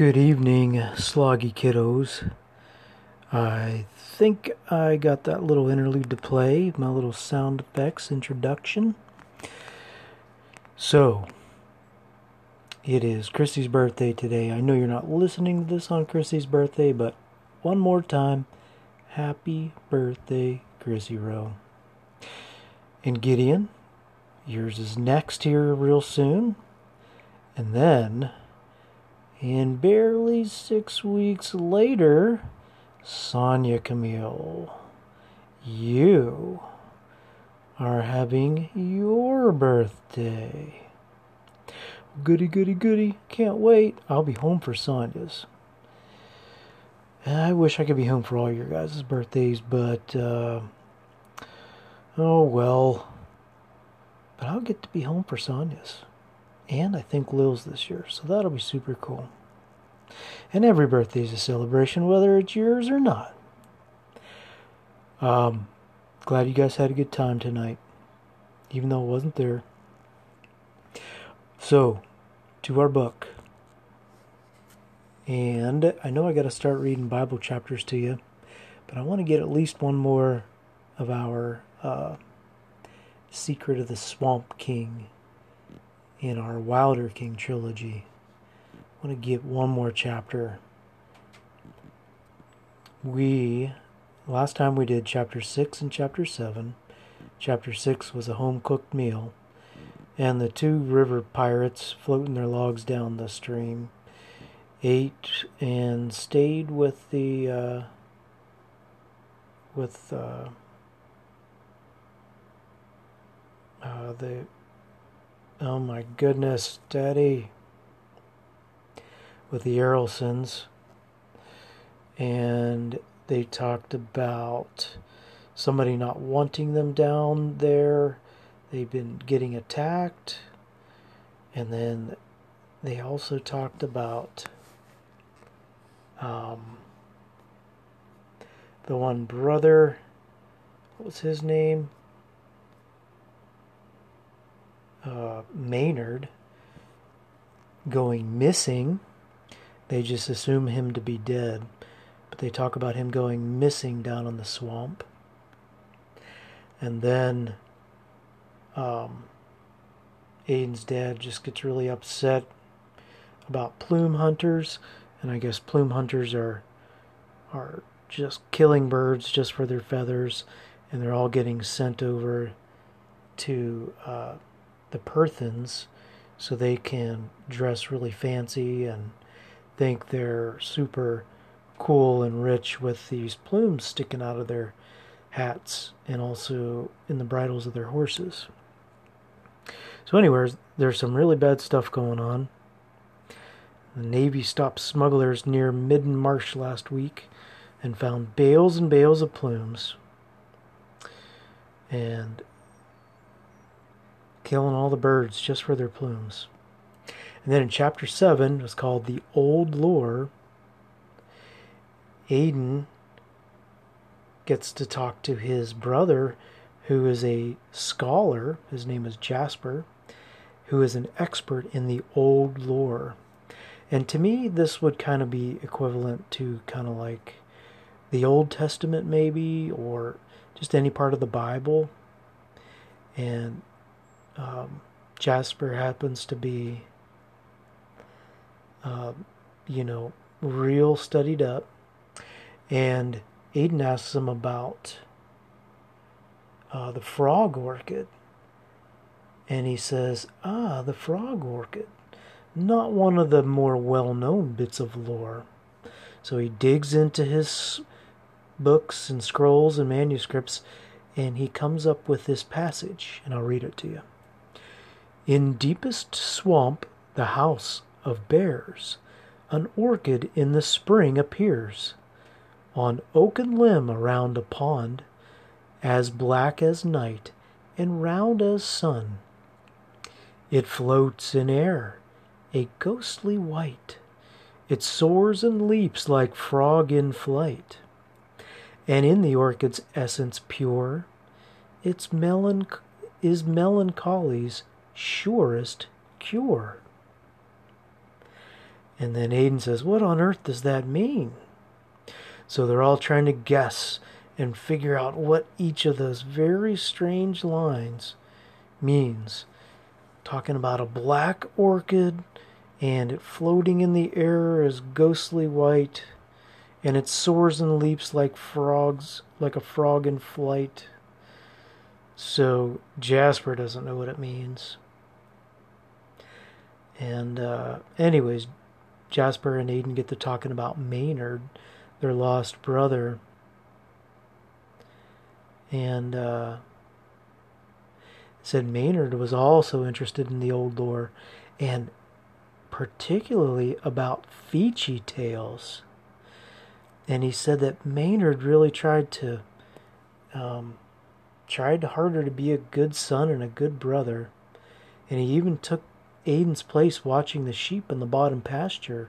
Good evening, sloggy kiddos. I think I got that little interlude to play, my little sound effects introduction. So, it is Christy's birthday today. I know you're not listening to this on Christy's birthday, but one more time, happy birthday, Chrissy Rowe. And Gideon, yours is next here real soon. And then, and barely six weeks later, Sonia Camille, you are having your birthday. Goody, goody, goody. Can't wait. I'll be home for Sonia's. I wish I could be home for all your guys' birthdays, but, uh, oh well. But I'll get to be home for Sonia's. And I think Lil's this year, so that'll be super cool. And every birthday is a celebration, whether it's yours or not. Um, glad you guys had a good time tonight, even though it wasn't there. So, to our book. And I know I got to start reading Bible chapters to you, but I want to get at least one more of our uh, Secret of the Swamp King in our Wilderking trilogy. I want to get one more chapter. We, last time we did chapter 6 and chapter 7. Chapter 6 was a home cooked meal, and the two river pirates floating their logs down the stream ate and stayed with the, uh, with, uh, uh, the, oh my goodness, Daddy with the Errolsons, and they talked about somebody not wanting them down there. They've been getting attacked, and then they also talked about um, the one brother. What was his name? Uh, Maynard going missing they just assume him to be dead, but they talk about him going missing down in the swamp. And then um, Aiden's dad just gets really upset about plume hunters, and I guess plume hunters are are just killing birds just for their feathers, and they're all getting sent over to uh, the Perthens so they can dress really fancy and think they're super cool and rich with these plumes sticking out of their hats and also in the bridles of their horses. So, anyways, there's some really bad stuff going on. The Navy stopped smugglers near Midden Marsh last week and found bales and bales of plumes and killing all the birds just for their plumes. And then in chapter 7, it's called The Old Lore. Aiden gets to talk to his brother, who is a scholar. His name is Jasper, who is an expert in the old lore. And to me, this would kind of be equivalent to kind of like the Old Testament, maybe, or just any part of the Bible. And um, Jasper happens to be uh, you know, real studied up. And Aiden asks him about uh, the frog orchid. And he says, Ah, the frog orchid. Not one of the more well known bits of lore. So he digs into his books and scrolls and manuscripts and he comes up with this passage, and I'll read it to you. In deepest swamp, the house of bears, an orchid in the spring appears, on oaken limb around a pond, as black as night and round as sun. It floats in air, a ghostly white. It soars and leaps like frog in flight. And in the orchid's essence pure, its melanch- is melancholy's surest cure. And then Aiden says, What on earth does that mean? So they're all trying to guess and figure out what each of those very strange lines means. Talking about a black orchid and it floating in the air as ghostly white, and it soars and leaps like frogs, like a frog in flight. So Jasper doesn't know what it means. And, uh, anyways, Jasper and Aiden get to talking about Maynard, their lost brother. And, uh, said Maynard was also interested in the old lore and particularly about Feechie tales. And he said that Maynard really tried to um, tried harder to be a good son and a good brother. And he even took Aiden's place watching the sheep in the bottom pasture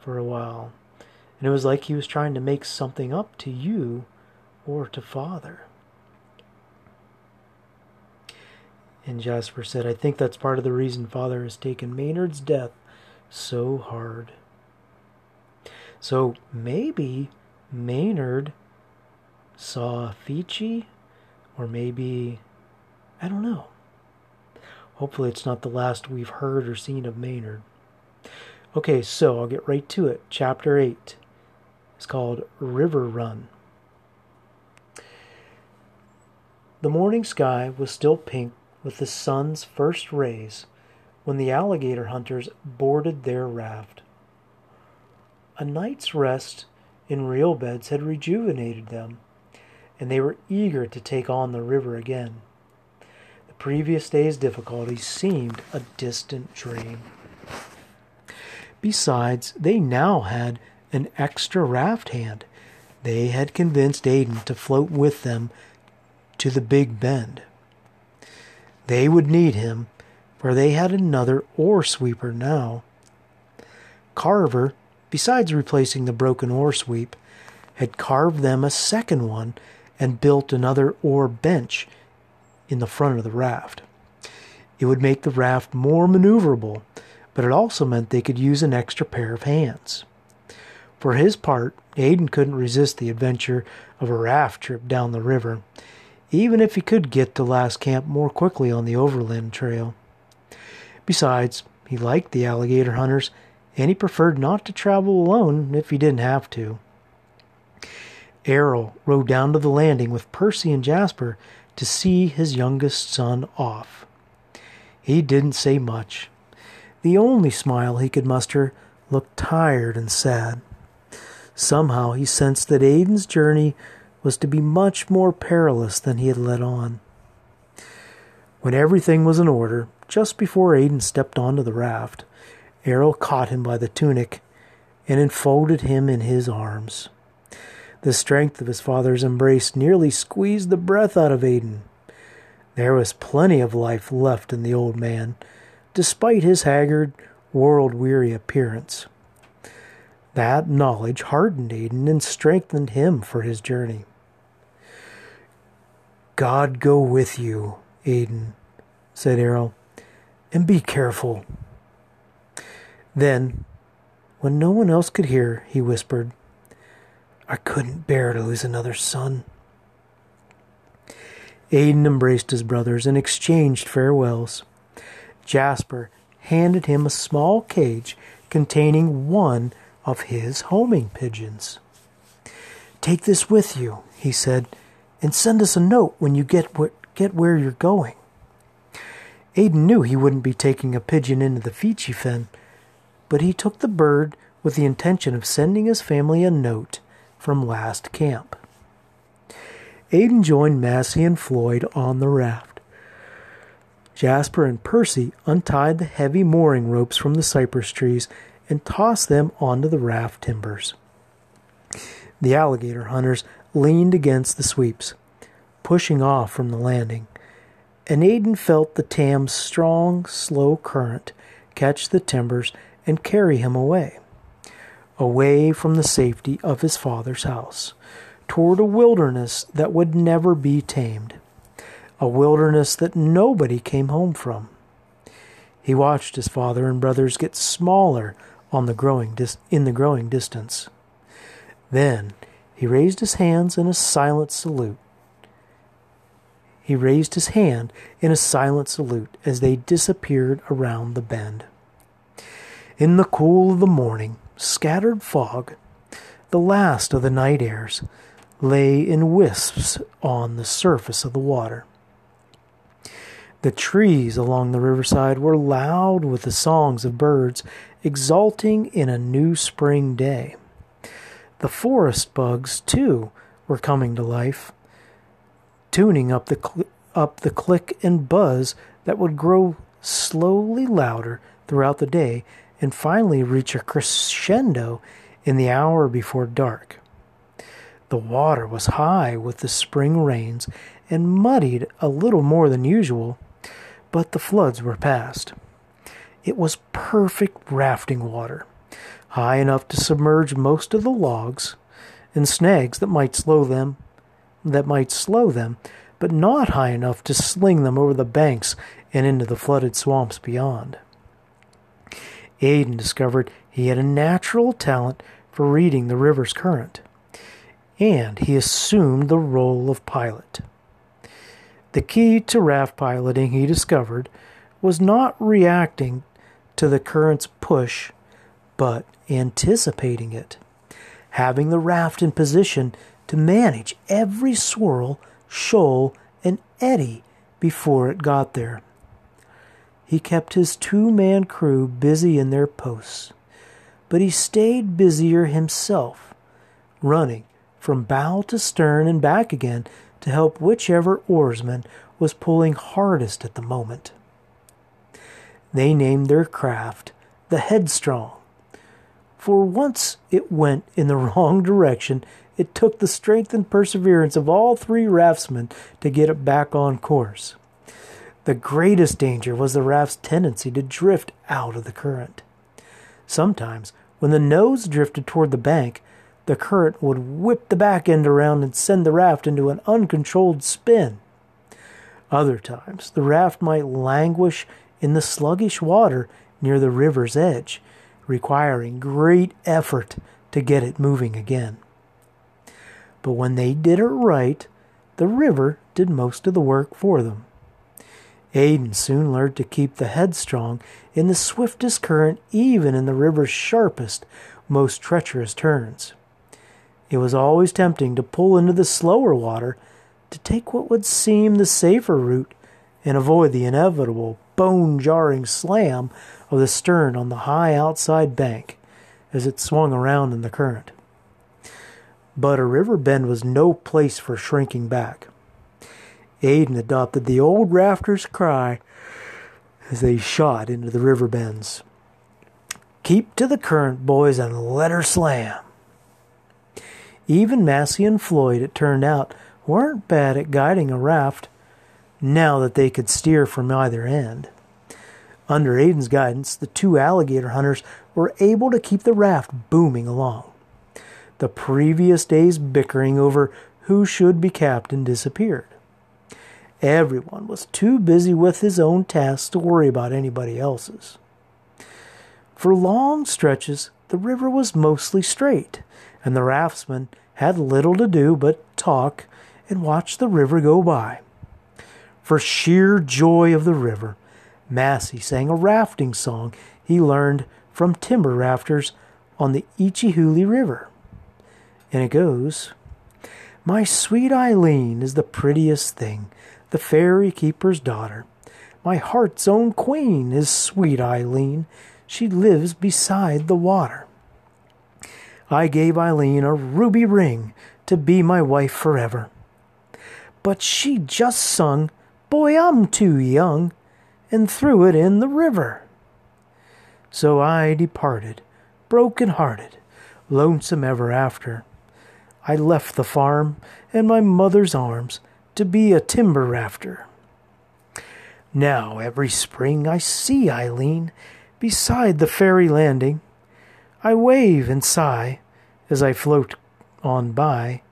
for a while. And it was like he was trying to make something up to you or to father. And Jasper said, I think that's part of the reason father has taken Maynard's death so hard. So maybe Maynard saw Feechie, or maybe, I don't know. Hopefully, it's not the last we've heard or seen of Maynard. Okay, so I'll get right to it. Chapter 8 is called River Run. The morning sky was still pink with the sun's first rays when the alligator hunters boarded their raft. A night's rest in real beds had rejuvenated them, and they were eager to take on the river again. Previous day's difficulties seemed a distant dream. Besides, they now had an extra raft hand. They had convinced Aiden to float with them to the Big Bend. They would need him for they had another oar sweeper now. Carver, besides replacing the broken oar sweep, had carved them a second one and built another oar bench in the front of the raft. It would make the raft more maneuverable, but it also meant they could use an extra pair of hands. For his part, Aiden couldn't resist the adventure of a raft trip down the river, even if he could get to last camp more quickly on the overland trail. Besides, he liked the alligator hunters, and he preferred not to travel alone if he didn't have to. Errol rode down to the landing with Percy and Jasper to see his youngest son off. He didn't say much. The only smile he could muster looked tired and sad. Somehow he sensed that Aiden's journey was to be much more perilous than he had let on. When everything was in order, just before Aiden stepped onto the raft, Errol caught him by the tunic and enfolded him in his arms. The strength of his father's embrace nearly squeezed the breath out of Aiden. There was plenty of life left in the old man, despite his haggard, world weary appearance. That knowledge hardened Aiden and strengthened him for his journey. God go with you, Aiden, said Errol and be careful. Then, when no one else could hear, he whispered, I couldn't bear to lose another son. Aiden embraced his brothers and exchanged farewells. Jasper handed him a small cage containing one of his homing pigeons. Take this with you, he said, and send us a note when you get, wh- get where you're going. Aiden knew he wouldn't be taking a pigeon into the Feechie fen, but he took the bird with the intention of sending his family a note from last camp. Aiden joined Massey and Floyd on the raft. Jasper and Percy untied the heavy mooring ropes from the cypress trees and tossed them onto the raft timbers. The alligator hunters leaned against the sweeps, pushing off from the landing and Aiden felt the Tam's strong, slow current catch the timbers and carry him away, away from the safety of his father's house, toward a wilderness that would never be tamed, a wilderness that nobody came home from. He watched his father and brothers get smaller on the growing dis- in the growing distance. Then he raised his hands in a silent salute. He raised his hand in a silent salute as they disappeared around the bend. In the cool of the morning, scattered fog, the last of the night airs, lay in wisps on the surface of the water. The trees along the riverside were loud with the songs of birds exulting in a new spring day. The forest bugs, too, were coming to life, tuning up the cl- up the click and buzz that would grow slowly louder throughout the day and finally reach a crescendo in the hour before dark. The water was high with the spring rains and muddied a little more than usual but the floods were past. It was perfect rafting water, high enough to submerge most of the logs and snags that might slow them that might slow them, but not high enough to sling them over the banks and into the flooded swamps beyond. Aiden discovered he had a natural talent for reading the river's current, and he assumed the role of pilot. The key to raft piloting, he discovered, was not reacting to the current's push, but anticipating it, having the raft in position to manage every swirl, shoal, and eddy before it got there. He kept his two man crew busy in their posts, but he stayed busier himself, running from bow to stern and back again to help whichever oarsman was pulling hardest at the moment. They named their craft the Headstrong, for once it went in the wrong direction, it took the strength and perseverance of all three raftsmen to get it back on course. The greatest danger was the raft's tendency to drift out of the current. Sometimes, when the nose drifted toward the bank, the current would whip the back end around and send the raft into an uncontrolled spin. Other times, the raft might languish in the sluggish water near the river's edge, requiring great effort to get it moving again. But when they did it right, the river did most of the work for them. Aiden soon learned to keep the headstrong in the swiftest current, even in the river's sharpest, most treacherous turns. It was always tempting to pull into the slower water to take what would seem the safer route and avoid the inevitable bone jarring slam of the stern on the high outside bank as it swung around in the current. But a river bend was no place for shrinking back. Aiden adopted the old rafter's cry as they shot into the river bends. Keep to the current, boys, and let her slam. Even Massey and Floyd, it turned out, weren't bad at guiding a raft now that they could steer from either end. Under Aiden's guidance, the two alligator hunters were able to keep the raft booming along. The previous day's bickering over who should be captain disappeared. Everyone was too busy with his own tasks to worry about anybody else's. For long stretches, the river was mostly straight, and the raftsmen had little to do but talk and watch the river go by. For sheer joy of the river, Massey sang a rafting song he learned from timber rafters on the Ichihuli River. And it goes, My sweet Eileen is the prettiest thing, the ferry keeper's daughter. My heart's own queen is sweet Eileen. She lives beside the water. I gave Eileen a ruby ring to be my wife forever. But she just sung, Boy, I'm too young, and threw it in the river. So I departed, broken hearted, lonesome ever after. I left the farm and my mother's arms to be a timber rafter. Now every spring I see Eileen beside the ferry landing. I wave and sigh as I float on by,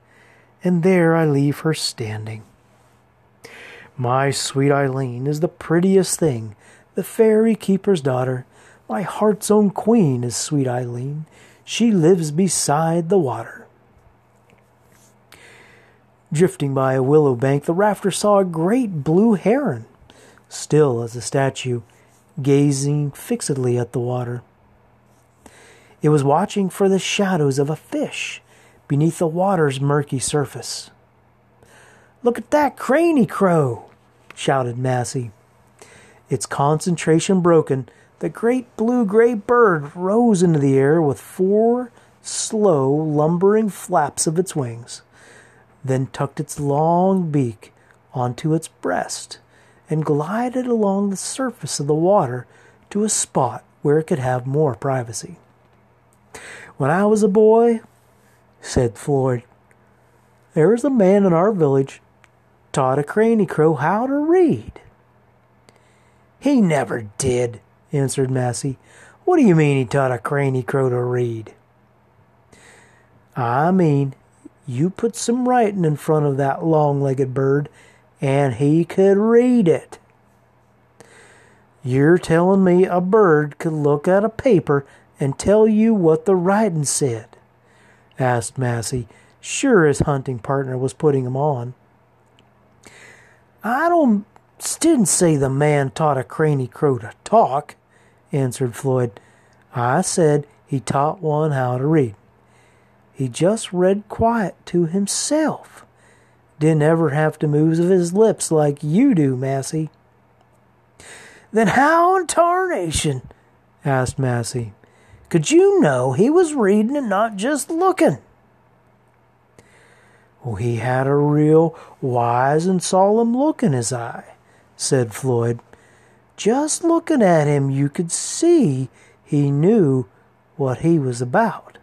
and there I leave her standing. My sweet Eileen is the prettiest thing, the ferry keeper's daughter, My heart's own queen is sweet Eileen. She lives beside the water. Drifting by a willow bank, the rafter saw a great blue heron, still as a statue, gazing fixedly at the water. It was watching for the shadows of a fish beneath the water's murky surface. Look at that craney crow, shouted Massey. Its concentration broken, the great blue gray bird rose into the air with four slow, lumbering flaps of its wings, then tucked its long beak onto its breast and glided along the surface of the water to a spot where it could have more privacy. When I was a boy, said Floyd, there was a man in our village taught a craney crow how to read. He never did, answered Massey. What do you mean he taught a craney crow to read? I mean, you put some writing in front of that long legged bird, and he could read it. You're telling me a bird could look at a paper and tell you what the writing said? asked Massey, sure his hunting partner was putting him on. I don't didn't say the man taught a craney crow to talk, answered Floyd. I said he taught one how to read. He just read quiet to himself. Didn't ever have to move his lips like you do, Massey. Then how in tarnation? asked Massey. Could you know he was reading and not just looking? Well, he had a real wise and solemn look in his eye, said Floyd. Just looking at him, you could see he knew what he was about.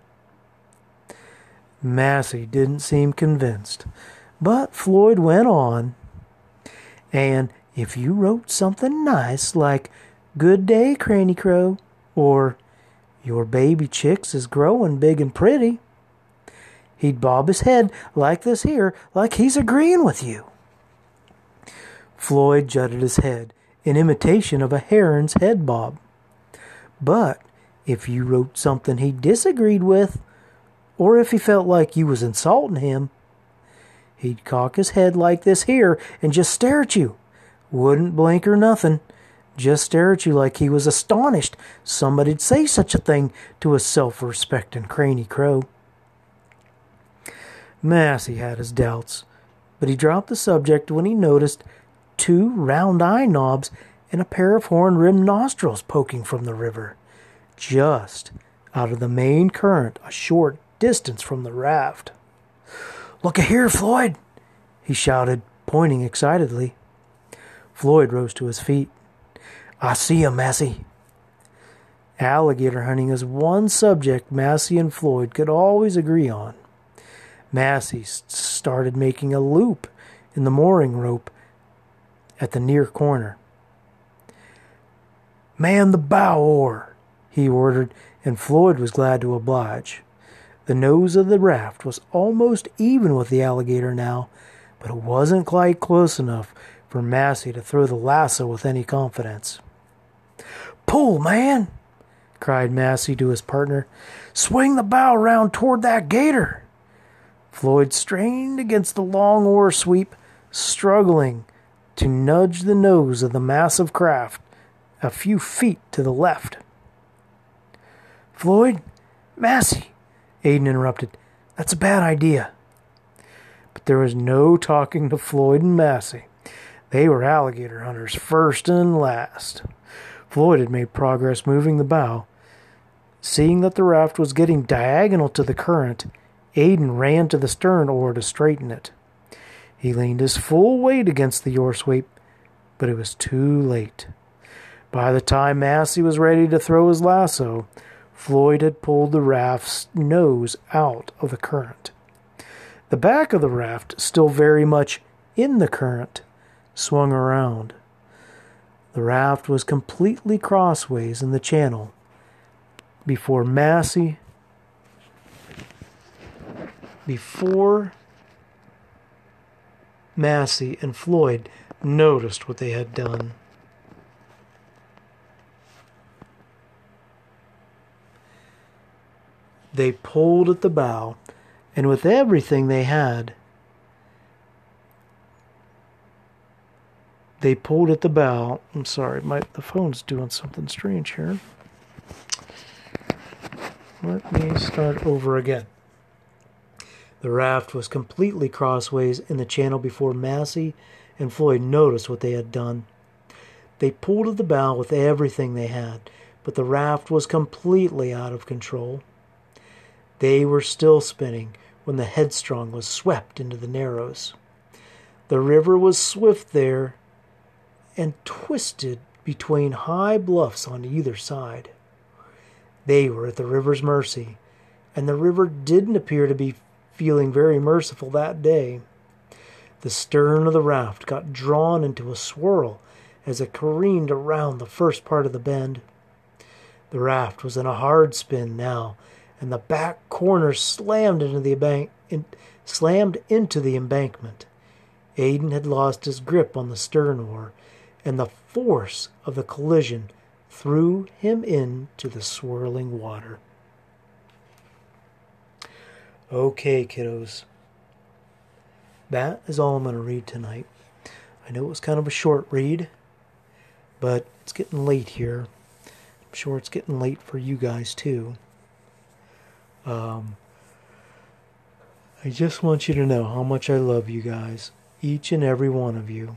Massey didn't seem convinced, but Floyd went on. And if you wrote something nice like, Good day, Cranny Crow, or your baby chicks is growing big and pretty. He'd bob his head like this here, like he's agreeing with you. Floyd jutted his head in imitation of a heron's head bob. But if you wrote something he disagreed with, or if he felt like you was insulting him, he'd cock his head like this here and just stare at you. Wouldn't blink or nothing just stare at you like he was astonished somebody'd say such a thing to a self respecting cranny crow. Massey had his doubts, but he dropped the subject when he noticed two round eye knobs and a pair of horn rimmed nostrils poking from the river, just out of the main current a short distance from the raft. Look a here, Floyd! he shouted, pointing excitedly. Floyd rose to his feet. I see him, Massey. Alligator hunting is one subject Massey and Floyd could always agree on. Massey started making a loop in the mooring rope at the near corner. Man the bow oar, he ordered, and Floyd was glad to oblige. The nose of the raft was almost even with the alligator now, but it wasn't quite close enough for Massey to throw the lasso with any confidence. Pull, man! cried Massey to his partner. Swing the bow round toward that gator! Floyd strained against the long oar sweep, struggling to nudge the nose of the massive craft a few feet to the left. Floyd, Massey, Aiden interrupted. That's a bad idea. But there was no talking to Floyd and Massey. They were alligator hunters first and last. Floyd had made progress moving the bow. Seeing that the raft was getting diagonal to the current, Aiden ran to the stern oar to straighten it. He leaned his full weight against the oar sweep, but it was too late. By the time Massey was ready to throw his lasso, Floyd had pulled the raft's nose out of the current. The back of the raft, still very much in the current, swung around. The raft was completely crossways in the channel before Massey before Massey and Floyd noticed what they had done. They pulled at the bow, and with everything they had, they pulled at the bow. I'm sorry, my the phone's doing something strange here. Let me start over again. The raft was completely crossways in the channel before Massey and Floyd noticed what they had done. They pulled at the bow with everything they had, but the raft was completely out of control. They were still spinning when the headstrong was swept into the narrows. The river was swift there, and twisted between high bluffs on either side. They were at the river's mercy, and the river didn't appear to be feeling very merciful that day. The stern of the raft got drawn into a swirl as it careened around the first part of the bend. The raft was in a hard spin now, and the back corner slammed into the bank, in, slammed into the embankment. Aiden had lost his grip on the stern oar and the force of the collision threw him into the swirling water. Okay, kiddos. That is all I'm going to read tonight. I know it was kind of a short read, but it's getting late here. I'm sure it's getting late for you guys too. Um, I just want you to know how much I love you guys, each and every one of you.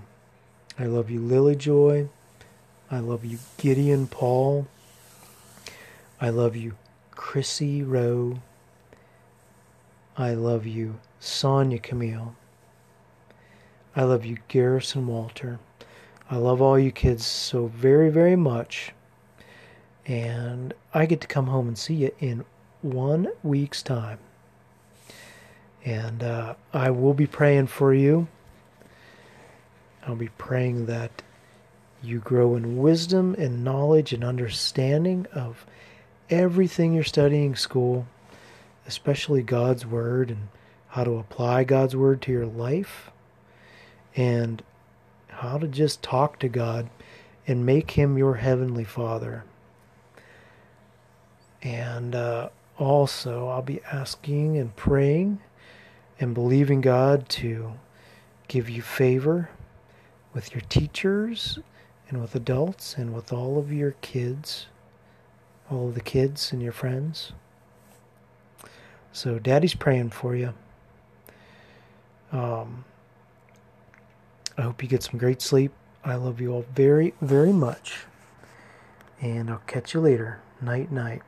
I love you, Lily Joy. I love you, Gideon Paul. I love you, Chrissy Rowe. I love you, Sonia Camille. I love you, Garrison Walter. I love all you kids so very, very much. And I get to come home and see you in one week's time. And uh, I will be praying for you. I'll be praying that you grow in wisdom and knowledge and understanding of everything you're studying school, especially God's Word and how to apply God's Word to your life, and how to just talk to God and make Him your Heavenly Father. And uh, also, I'll be asking and praying and believing God to give you favor with your teachers and with adults and with all of your kids, all of the kids and your friends. So, Daddy's praying for you. Um, I hope you get some great sleep. I love you all very, very much. And I'll catch you later. Night, night.